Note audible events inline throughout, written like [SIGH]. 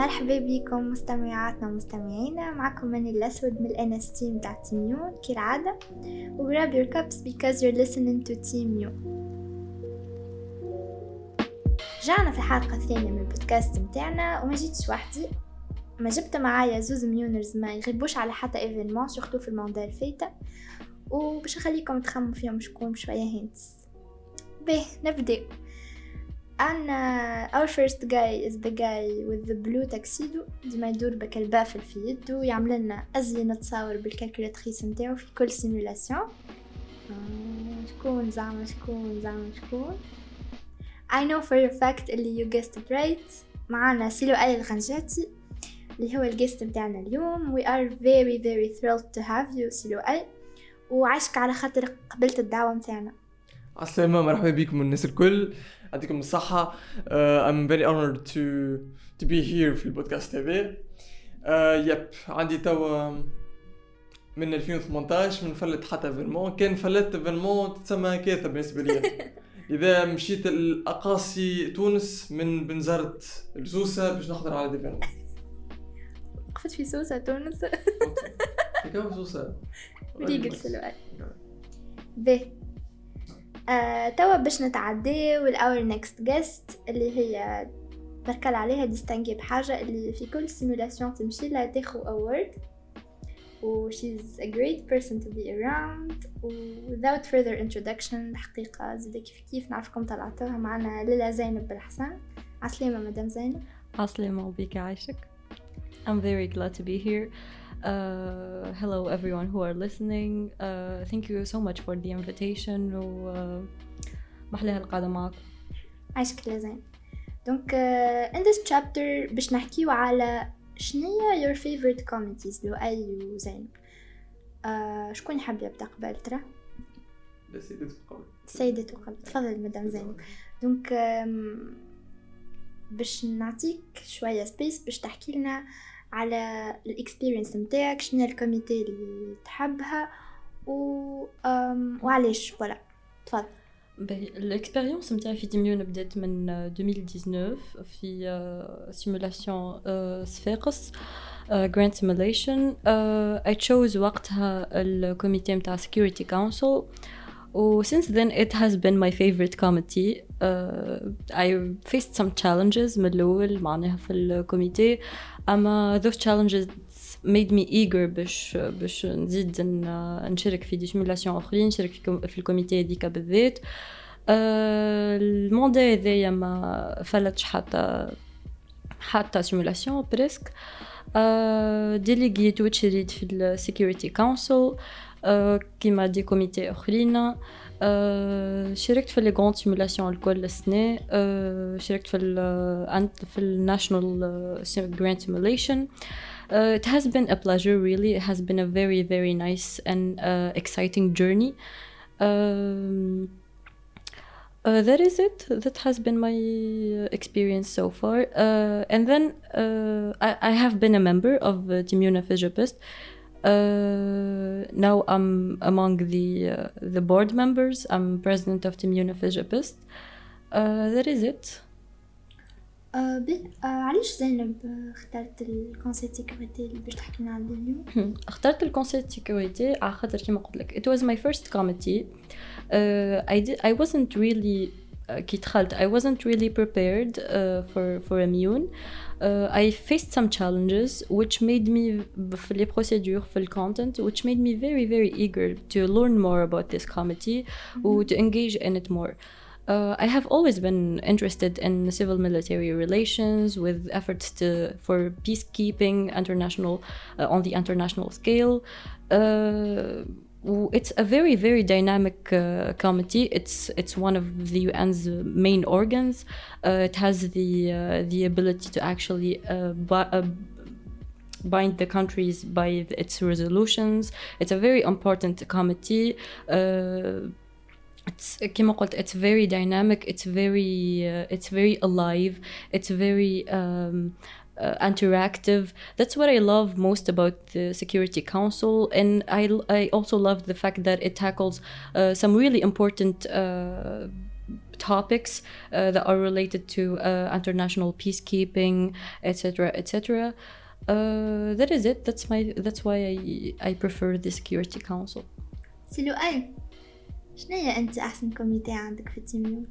مرحبا بكم مستمعاتنا ومستمعينا. معكم ماني الأسود من الانس team تاع TIMUN كالعادة. و grab your cups because you're listening to You. رجعنا في الحلقة الثانية من البودكاست متاعنا وما جيتش وحدي. ما جبت معايا زوز MUNers ما يغيبوش على حتى événement surtout في ال mandat الفايتة وباش نخليكم تخموا فيهم شكون بشوية hints به نبدأ. أنا our first guy is the guy with the blue tuxedo ديما يدور بهاك ال baffle في يده يعمل لنا أزين تصاور بال calculatrice نتاعو في كل simulation آه، شكون زعما شكون زعما شكون؟ I know for a fact اللي you guessed it right. معانا سي لؤي الغنجاتي اللي هو ال guest متاعنا اليوم. We are very very thrilled to have you سي لؤي وعيشك على خاطر قبلت الدعوة متاعنا عسلامة مرحبا بكم الناس الكل. يعطيكم الصحة. Uh, I'm very honored to to be here في البودكاست هذا uh, يب عندي توا من 2018 ما فلت حتى événement كان فلت événement تسمى كارثة بالنسبة لي؟ [LAUGHS] إذا مشيت الأقاصي تونس من بنزرة السوسة باش نحضر على des événements وقفت [LAUGHS] في سوسة تونس؟ كم سوسة ريقل سلوات به. آه توا باش نتعداو ل our next guest اللي هي تبارك الله عليها distinguée بحاجة اللي في كل simulation تمشي لها تاخو award و she's a great person to be around. و without further introduction الحقيقة زيدا كيف كيف؟ نعرفكم طلعتوها. معنا ليلى زينب بالحسن. عسلامة مدام زينب. عسلامة وبيك عايشك. I'm very glad to be here. Uh, hello everyone who are listening. Uh, thank you so much for the invitation. و uh, محلاها القعدة معكم عايشك دونك uh, in this chapter باش نحكيو على شنية your favorite comedies لو أي وزين uh, شكون يحب يبدأ قبل؟ ترى؟ سيدة قبل تفضل مدام زينب donc um, باش نعطيك شوية space باش تحكي لنا على ال experience نتاعك شنو ال committee اللي تحبها و وعلاش voilà تفضل. ال expérience نتاعي في TIMUN بدات من 2019 في simulation صفاقس grand simulation I chose وقتها ال committee نتاع Security Council و since then it has been my favorite committee. Uh, I faced some challenges من الأول معناها في ال committee. أما those challenges made me eager باش باش نزيد نشارك في des simulations أخرين نشارك في ال committee هذيك بالذات. uh, ال mandat هذايا ما فلتش حتى حتى simulation presque delegate وتشريت في ال Security Council كيما دي كوميتي أخرين. شاركت في لي غروند سيمولاسيون الكل السنة شاركت في ال في الناشونال جراند سيموليشن Uh, it has been a pleasure, really. It has been a very, very nice and uh, exciting journey. Um, uh, that is it. That has been my experience so far. and then I, I, have been a member of uh, Team Unifizopist. Uh, now I'm among the uh, the board members. I'm president of Team Unifizopist. Uh, that is it. Uh, uh, علاش زينب اخترت الكونسيت سيكوريتي اللي باش تحكي لنا عليه اليوم؟ اخترت الكونسيت سيكوريتي على خاطر كيما قلت لك it was my first committee uh, I did I wasn't really كي دخلت I wasn't really prepared uh, for for immune uh, I faced some challenges which made me في les procédures في content which made me very very eager to learn more about this committee mm -hmm. to engage in it more uh, I have always been interested in civil military relations with efforts to for peacekeeping international uh, on the international scale uh, it's a very very dynamic uh, committee it's it's one of the UN's main organs uh, it has the uh, the ability to actually bind the countries by its resolutions it's a very important committee it's كما قلت it's very dynamic it's very it's very alive it's very um, uh, interactive. That's what I love most about the Security Council, and I, I also love the fact that it tackles uh, some really important uh, topics uh, that are related to uh, international peacekeeping etc etc uh, that is it that's my that's why I, I prefer the security council سي لؤي شنو هي انت احسن كوميتي عندك في التيم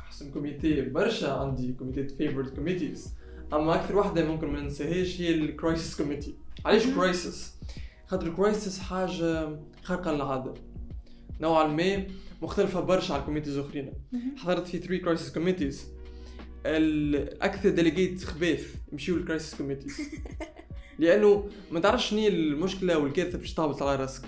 احسن كوميتي برشا عندي كوميتي فيفورت كوميتيز أما أكثر واحدة ممكن ما ننساهاش هي ال crisis committee علاش crisis خاطر ال crisis حاجة خارقة للعادة. نوعا ما مختلفة برشا على ال committees الأخرين. حضرت في 3 crisis committees الاكثر delegates خباث يمشيو لل crisis committees [LAUGHS] لأنه ما تعرفش شنو المشكلة والكارثه باش تهبط على راسك.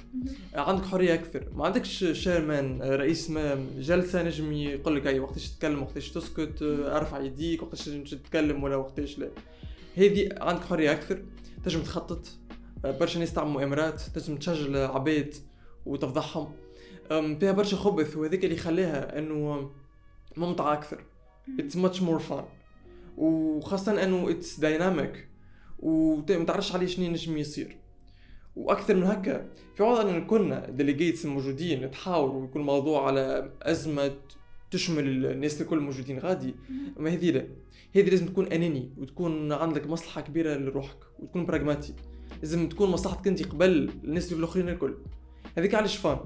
عندك حرية أكثر. ما عندكش chairman رئيس ما جلسة نجم يقول لك أي وقتاش تتكلم وقتاش تسكت ارفع يديك وقتاش تتكلم ولا وقتاش لا. هذه عندك حرية أكثر. تنجم تخطط برشا ناس تعمل مؤامرات تنجم تشجع عباد وتفضحهم. فيها برشا خبث وهذاك اللي خلاها إنه ممتعة أكثر. it's much more fun وخاصة إنه it's dynamic وما تعرفش عليه شنو نجم يصير. وأكثر من هكا في عوض إن كنا delegates موجودين نتحاوروا ويكون الموضوع على أزمة تشمل الناس الكل موجودين. غادي. ما هذه لا. هذه لازم تكون أناني وتكون عندك مصلحة كبيرة لروحك وتكون براغماتي لازم تكون مصلحتك أنت قبل الناس الأخرين الكل. هذيك علاش فان.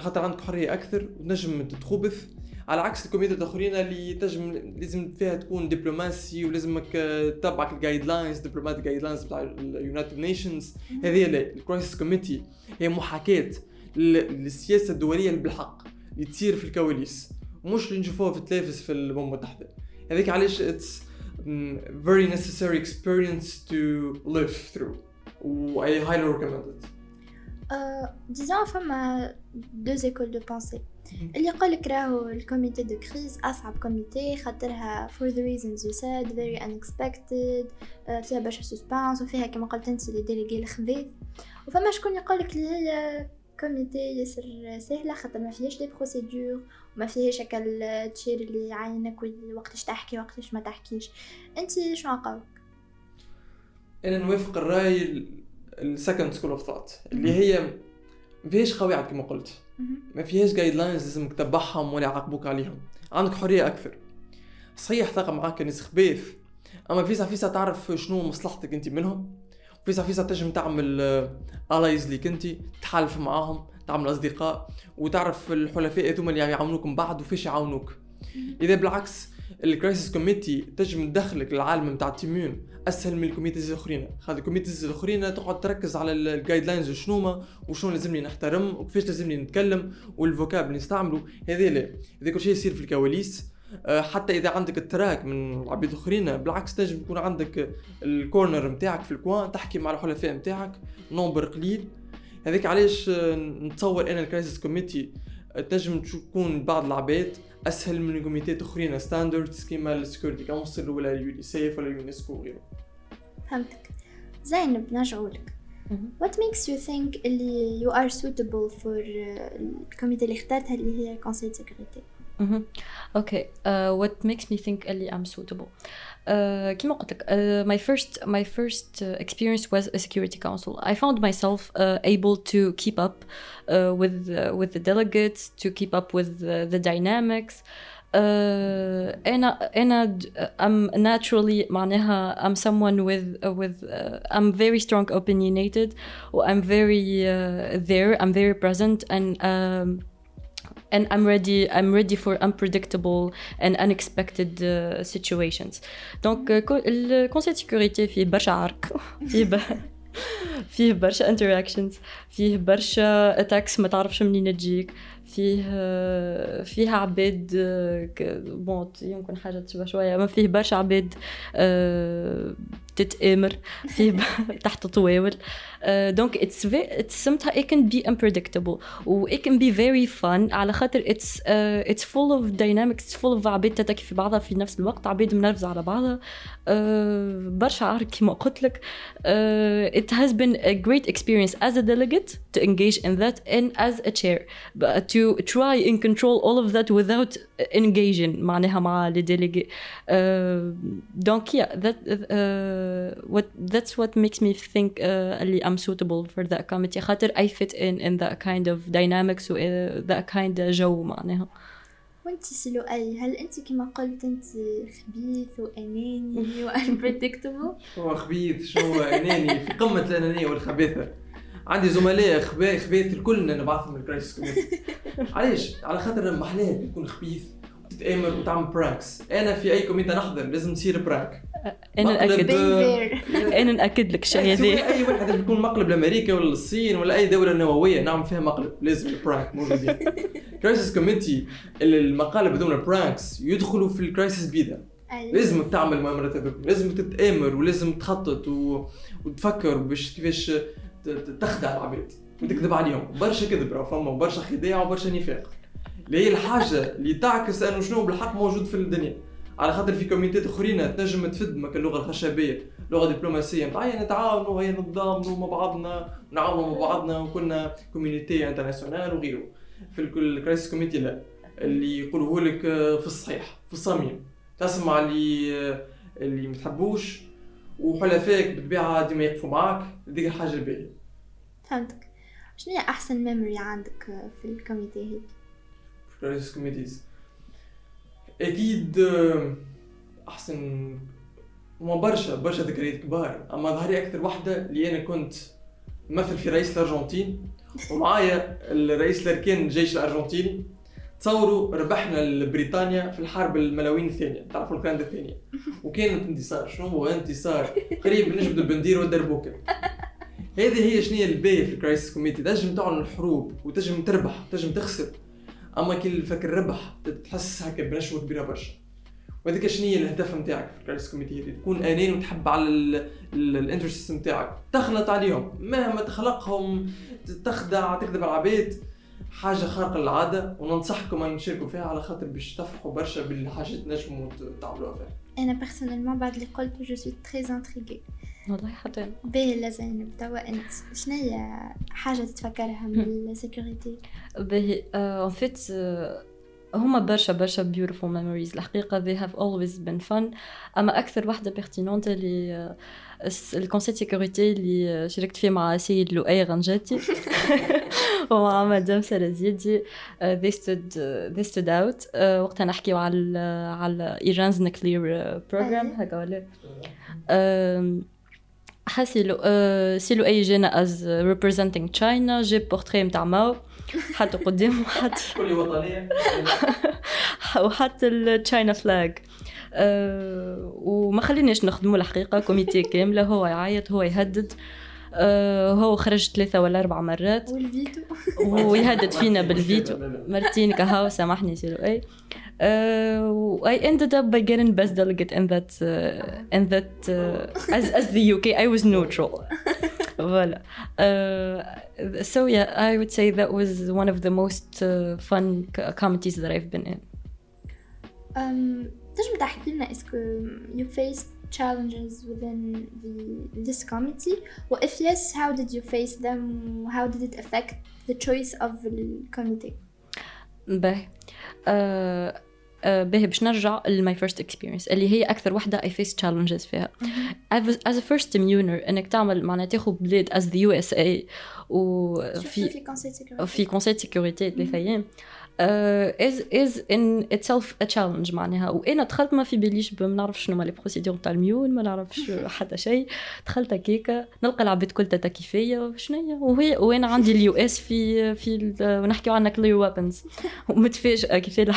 خاطر عندك حرية أكثر وتنجم تخبث. على عكس الكوميديا الآخرين اللي تنجم لازم فيها تكون دبلوماسي ولازمك تتبعك ال guidelines diplomatic guidelines بتاع ال United Nations هذه ال crisis committee هي محاكاة للسياسة الدولية اللي بالحق اللي تصير في الكواليس. مش اللي نشوفوها في التلفز في الامم المتحده هذيك علاش it's very necessary experience to live through. و I highly recommend it. disons فما deux écoles de pensée اللي يقول لك راهو ال comité de crise اصعب comité خاطرها for the reasons you said very unexpected فيها برشا suspense وفيها كما قلت انت les délégués الخبيث وفما شكون يقول لك اللي هي comité ياسر سهله خاطر ما فيهاش des procédures وما فيهاش هكا ال chair اللي يعينك وقتاش تحكي وقتاش ما تحكيش انت شنو عقلك أنا نوافق الرأي ال second school of thought اللي هي ما فيهاش قواعد كما قلت ما فيهاش guidelines لازمك تتبعهم ولا يعاقبوك عليهم. عندك حرية أكثر. صحيح تلقى معاك ناس خبيث أما فيسا فيسا تعرف شنو مصلحتك أنت منهم. فيسا فيسا تنجم تعمل ال allies ليك أنت تحالف معاهم تعمل أصدقاء وتعرف الحلفاء هذوما اللي يعاونوك من بعد وفيش يعاونوك. إذا بالعكس ال crisis committee تنجم تدخلك للعالم نتاع ال MUN أسهل من ال committees الأخرين. خاطر ال committees الأخرين تقعد تركز على ال guidelines شنو وشنو لازمني نحترم وكيفاش لازمني نتكلم وال vocab اللي نستعمله هذا لا هذا كل شيء يصير في الكواليس. آه، حتى إذا عندك ال trac من العباد الأخرين بالعكس تنجم يكون عندك ال corner نتاعك في ال coin تحكي مع الحلفاء نتاعك nombre قليل. هذاك علاش آه، نتصور أنا ال crisis committee تنجم تكون بعض العباد أسهل من committee يات اخرين standards كيما ال Security Council ولا اليونيسيف ولا اليونسكو وغيره. فهمتك. زينب نرجعوا لك. What makes you think اللي you are suitable for ال comité اللي اخترتها اللي هي conseil sécurité Okay, uh, what makes me think اللي I'm suitable uh, كما قلت لك uh, my first my first uh, experience was a security council I found myself uh, able to keep up uh, with uh, with the delegates to keep up with the, the dynamics uh, أنا أنا I'm naturally معناها I'm someone with uh, with uh, I'm very strong opinionated I'm very uh, there I'm very present and um, and I'm ready I'm ready for unpredictable and unexpected uh, situations. Donc ال conseil sécurité فيه برشا عرك فيه فيه برشا interactions. فيه برشا attacks ما تعرفش منين تجيك فيه فيه عباد bon يمكن حاجة تشبه شوية ما فيه برشا عباد تتآمر فيه تحت طواول donc it's it's sometimes it can be unpredictable و it can be very fun على خاطر it's it's full of dynamics it's full of عباد تتكي في بعضها في نفس الوقت عباد منرفزة على بعضها uh, برشا عرك كما قلت لك uh, it has been a great experience as a delegate to engage in that and as a chair but to try and control all of that without engaging معناها مع les délégués donc yeah that what that's what makes me think اللي I'm suitable for the committee خاطر I fit in in the kind of dynamics the kind جو معناها. وانت سؤالي هل انت كما قلت انت خبيث واناني [LAUGHS] و unpredictable هو خبيث شو أناني؟ في قمة الأنانية والخبيثة. عندي زملاء خبا- خبيث الكل نبعثهم من ال crisis committee [LAUGHS] علاش؟ على خاطر محلاه تكون خبيث وتتامر وتعمل براكس أنا في أي كوميتي نحضر لازم تصير براك أنا. ناكد [LAUGHS] أنا ناكد لك الشيء هذا أي واحد يكون مقلب لأمريكا ولا الصين ولا أي دولة نووية نعمل فيها مقلب لازم البرانك موجودين كرايسيس كوميتي المقالب بدون البرانكس يدخلوا في الكرايسيس بيدا. لازم تعمل مؤامرات هذوك لازم تتامر ولازم تخطط و... وتفكر باش كيفاش تخدع العباد وتكذب عليهم برشا كذب راه فما برشا خداع وبرشا نفاق. اللي هي الحاجة اللي تعكس أنه شنو بالحق موجود في الدنيا. على خاطر في committee ات أخرين تنجم تفد ما اللغة الخشبية لغة دبلوماسية. نتاع نتعاونوا هيا نتضامنوا مع بعضنا نعاونوا مع بعضنا وكنا communauté internationale وغيره. في ال crisis committee لا. اللي يقولوه لك آه، في الصحيح في الصميم. تسمع اللي آه، اللي ما تحبوش وحلفائك بالطبيعه ديما يقفوا معاك. هذيك الحاجة الباهية. فهمتك. شنو هي أحسن memory عندك في ال committee هيك؟ crisis committees أكيد آه، أحسن هما برشا برشا ذكريات كبار. أما ظهري أكثر واحدة اللي أنا كنت مثل في رئيس الأرجنتين ومعايا الرئيس الاركان الجيش الأرجنتيني. تصوروا ربحنا لبريطانيا في الحرب الملاوين الثانية تعرفوا الكراند الثانية. وكانت انتصار. شنو هو انتصار؟ قريب نجبدوا البندير والدربوكه هذه هي شنو هي الباهيه في ال crisis committee. تنجم تعلن الحروب وتنجم تربح تنجم تخسر. أما كي فكر ربح تحس هكا بنشوة كبيرة برشا. وهذيك شنو هي الهدف نتاعك في ال crisis committee هذه تكون اناني وتحب على ال interest نتاعك. تخلط عليهم. مهما تخلقهم تخدع تكذب على العباد حاجة خارقة للعادة. وننصحكم أن تشاركوا فيها على خاطر باش تفرحوا برشا بالحاجات تنجموا تعملوها فيها. أنا personnellement بعد اللي قلته je suis très intriguée والله حتى. باهي زينب توا انت شنو هي حاجة تتفكرها من ال security؟ باهي en fait هما برشا برشا beautiful memories الحقيقة they have always been fun. أما أكثر واحدة pertinente اللي ال conseil sécurité اللي شاركت فيه مع سيد لؤي غنجاتي ومع مدام سارة زيدي they stood they stood out. وقتها نحكيو على على Iran's nuclear program أيوة. هكا ولا؟ حسيلو آه، سيلو اي جانا as representing China جاب بورتري متاع ماو حتى قدام وحتى كل وطنيه وحتى ال China flag أه وما خليناش نخدموا الحقيقة committee كاملة هو يعيط هو يهدد أه هو خرج ثلاثة ولا أربع مرات والفيتو ويهدد فينا بالفيتو مرتين كهو سامحني سيلو اي Uh, I ended up by getting best delegate in that uh, in that uh, as as the UK I was neutral. voilà. Uh, so yeah, I would say that was one of the most uh, fun co- committees that I've been in. um, تنجم تحكي لنا اسكو you faced challenges within the this committee or if yes how did you face them how did it affect the choice of the committee باهي آه آه باهي باش نرجع ل my first experience اللي هي أكثر وحدة I faced challenges فيها I was, as a first immuner إنك تعمل معناها تاخذ بلاد as the USA شفتوا وفي في كونسيل سيكوريتي في كونسيل سيكوريتي ثلاثة أيام uh, is is in itself a challenge معناها. وأنا دخلت ما في باليش ما نعرف شنوما les procédures تاع ال MUN ما نعرفش حتى شيء. دخلت هكاكا نلقى العباد كل تاتا كيفية شنو هي؟ وهي وأنا عندي ال US في في ونحكيو عن nuclear weapons. [LAUGHS] ومتفاجئة كيف لا. كهو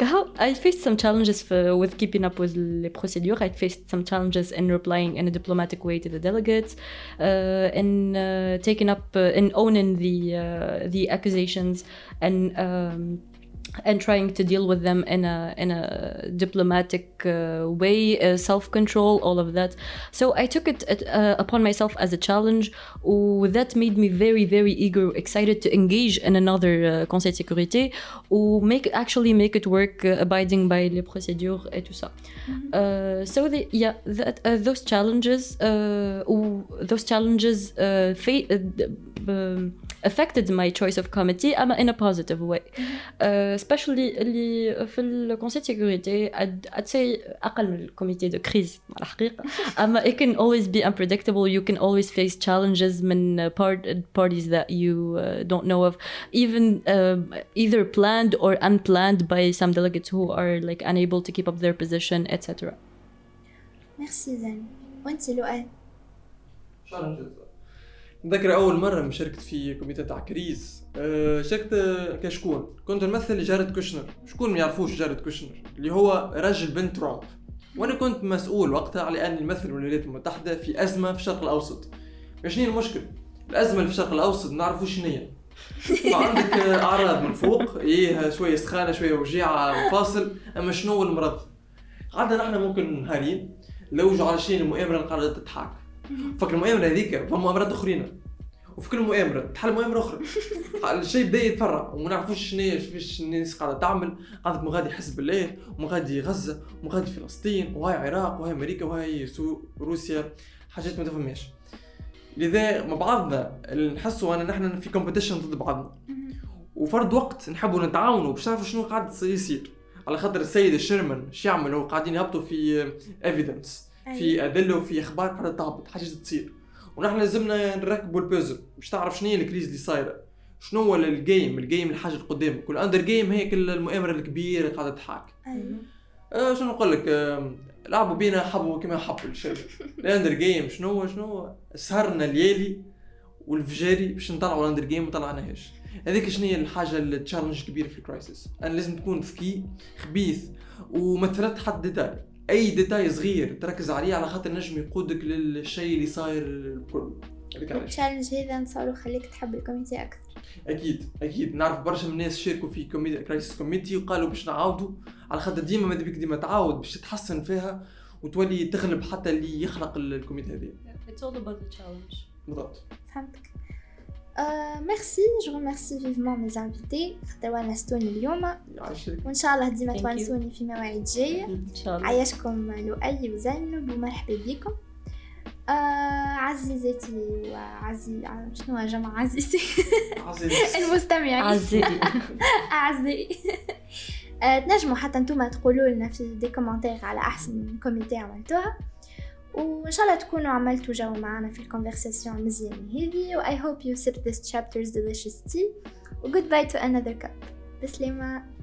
I faced some challenges for, with keeping up with the procedure. I faced some challenges in replying in a diplomatic way to the delegates, uh, in uh, taking up, uh, in owning the uh, the accusations, and um, and trying to deal with them in a in a diplomatic uh, way, uh, self control, all of that. So I took it uh, upon myself as a challenge. Ooh, that made me very very eager, excited to engage in another uh, Conseil de sécurité, or make actually make it work, uh, abiding by les procédures et tout ça. Uh, so the, yeah, that, uh, those challenges, uh, ooh, those challenges uh, fa- uh, um, affected my choice of committee أما in a positive way uh, especially اللي في الكونسيل سيكوريتي I'd, I'd say أقل من الكوميتي دو كريز على الحقيقة أما it can always be unpredictable you can always face challenges من part, parties that you uh, don't know of even uh, either planned or unplanned by some delegates who are like unable to keep up their position etc ميرسي زين وانت لؤي نذكر أول مرة شاركت في comité تاع crise. أه شاركت كشكون كنت نمثل جارد كوشنر. شكون ما يعرفوش جارد كوشنر؟ اللي هو رجل بنت ترامب وأنا كنت مسؤول وقتها على اني نمثل الولايات المتحدة في أزمة في الشرق الأوسط. شنو المشكل؟ الأزمة اللي في الشرق الأوسط نعرفوا شنو هي. [LAUGHS] فعندك أعراض من فوق. إيه شوية سخانة شوية وجيعة مفاصل أما شنو المرض؟ قعدنا نحن ممكن نهارين لوجوا على شيء المؤامره قاعدة تضحك فكر المؤامرة هذيك فما مؤامرات أخرين. وفي كل مؤامرة تحل مؤامرة أخرى. [LAUGHS] الشيء بدا يتفرع وما نعرفوش شنو فيش الناس قاعدة تعمل. عندك مغادي حزب الله ومغادي غزة ومغادي فلسطين وهاي عراق وهاي أمريكا وهاي سو روسيا. حاجات ما تفهمهاش. لذا مع بعضنا نحسوا أن نحن في competition ضد بعضنا. وفرد وقت نحبوا نتعاونوا باش نعرفوا شنو قاعد يصير. على خاطر السيد ال chairman شو يعملوا قاعدين يهبطوا في evidence في. أدلة وفي إخبار قاعدة تهبط. حاجات تصير. ونحن لازمنا نركبوا البوزل باش تعرف شنو هي ال crise اللي صايرة. شنو هو ال game ال game الحاجة اللي قدامك وال under game هي كل المؤامرة الكبيرة اللي قاعدة تحاك أيوه آه شنو نقول لك؟ آه لعبوا بينا حبوا كما حب الشيء ال under game شنو هو؟ شنو هو؟ سهرنا الليالي والفجاري باش نطلعوا ال under game ما طلعناهاش هذيك شنو هي الحاجة ال challenge الكبيرة في ال crisis أنا لازم تكون ذكي خبيث وما تفلت حد détail. أي détail صغير تركز عليه على خاطر نجم يقودك للشيء اللي صاير ال challenge هذا نصورو خليك تحب ال committee أكثر. أكيد أكيد. نعرف برشا من الناس شاركوا في committee crisis committee وقالوا باش نعاودوا. على خاطر ديما ماذا بيك ديما تعاود باش تتحسن فيها وتولي تغلب حتى اللي يخلق ال committee هذه. It's all about the challenge. بالضبط. فهمتك. آه merci je remercie vivement mes invités خاطر ونستوني اليوم يعيشك وان شاء الله ديما Thank you. تونسوني في مواعيد جاية ان شاء الله عيشكم لؤي وزينب ومرحبا بكم آه عزيزتي وعزي ع- شنو هو جمع عزيزي عزيز المستمعين عزيزي أعزائي آه، تنجموا حتى نتوما تقولوا لنا في des commentaires على أحسن comité عملتوها وإن شاء الله تكونوا عملتوا جو معنا في الكونفرساسيون المزيانة هذي و I hope you sip this chapter's delicious tea. و goodbye to another cup. بسلامة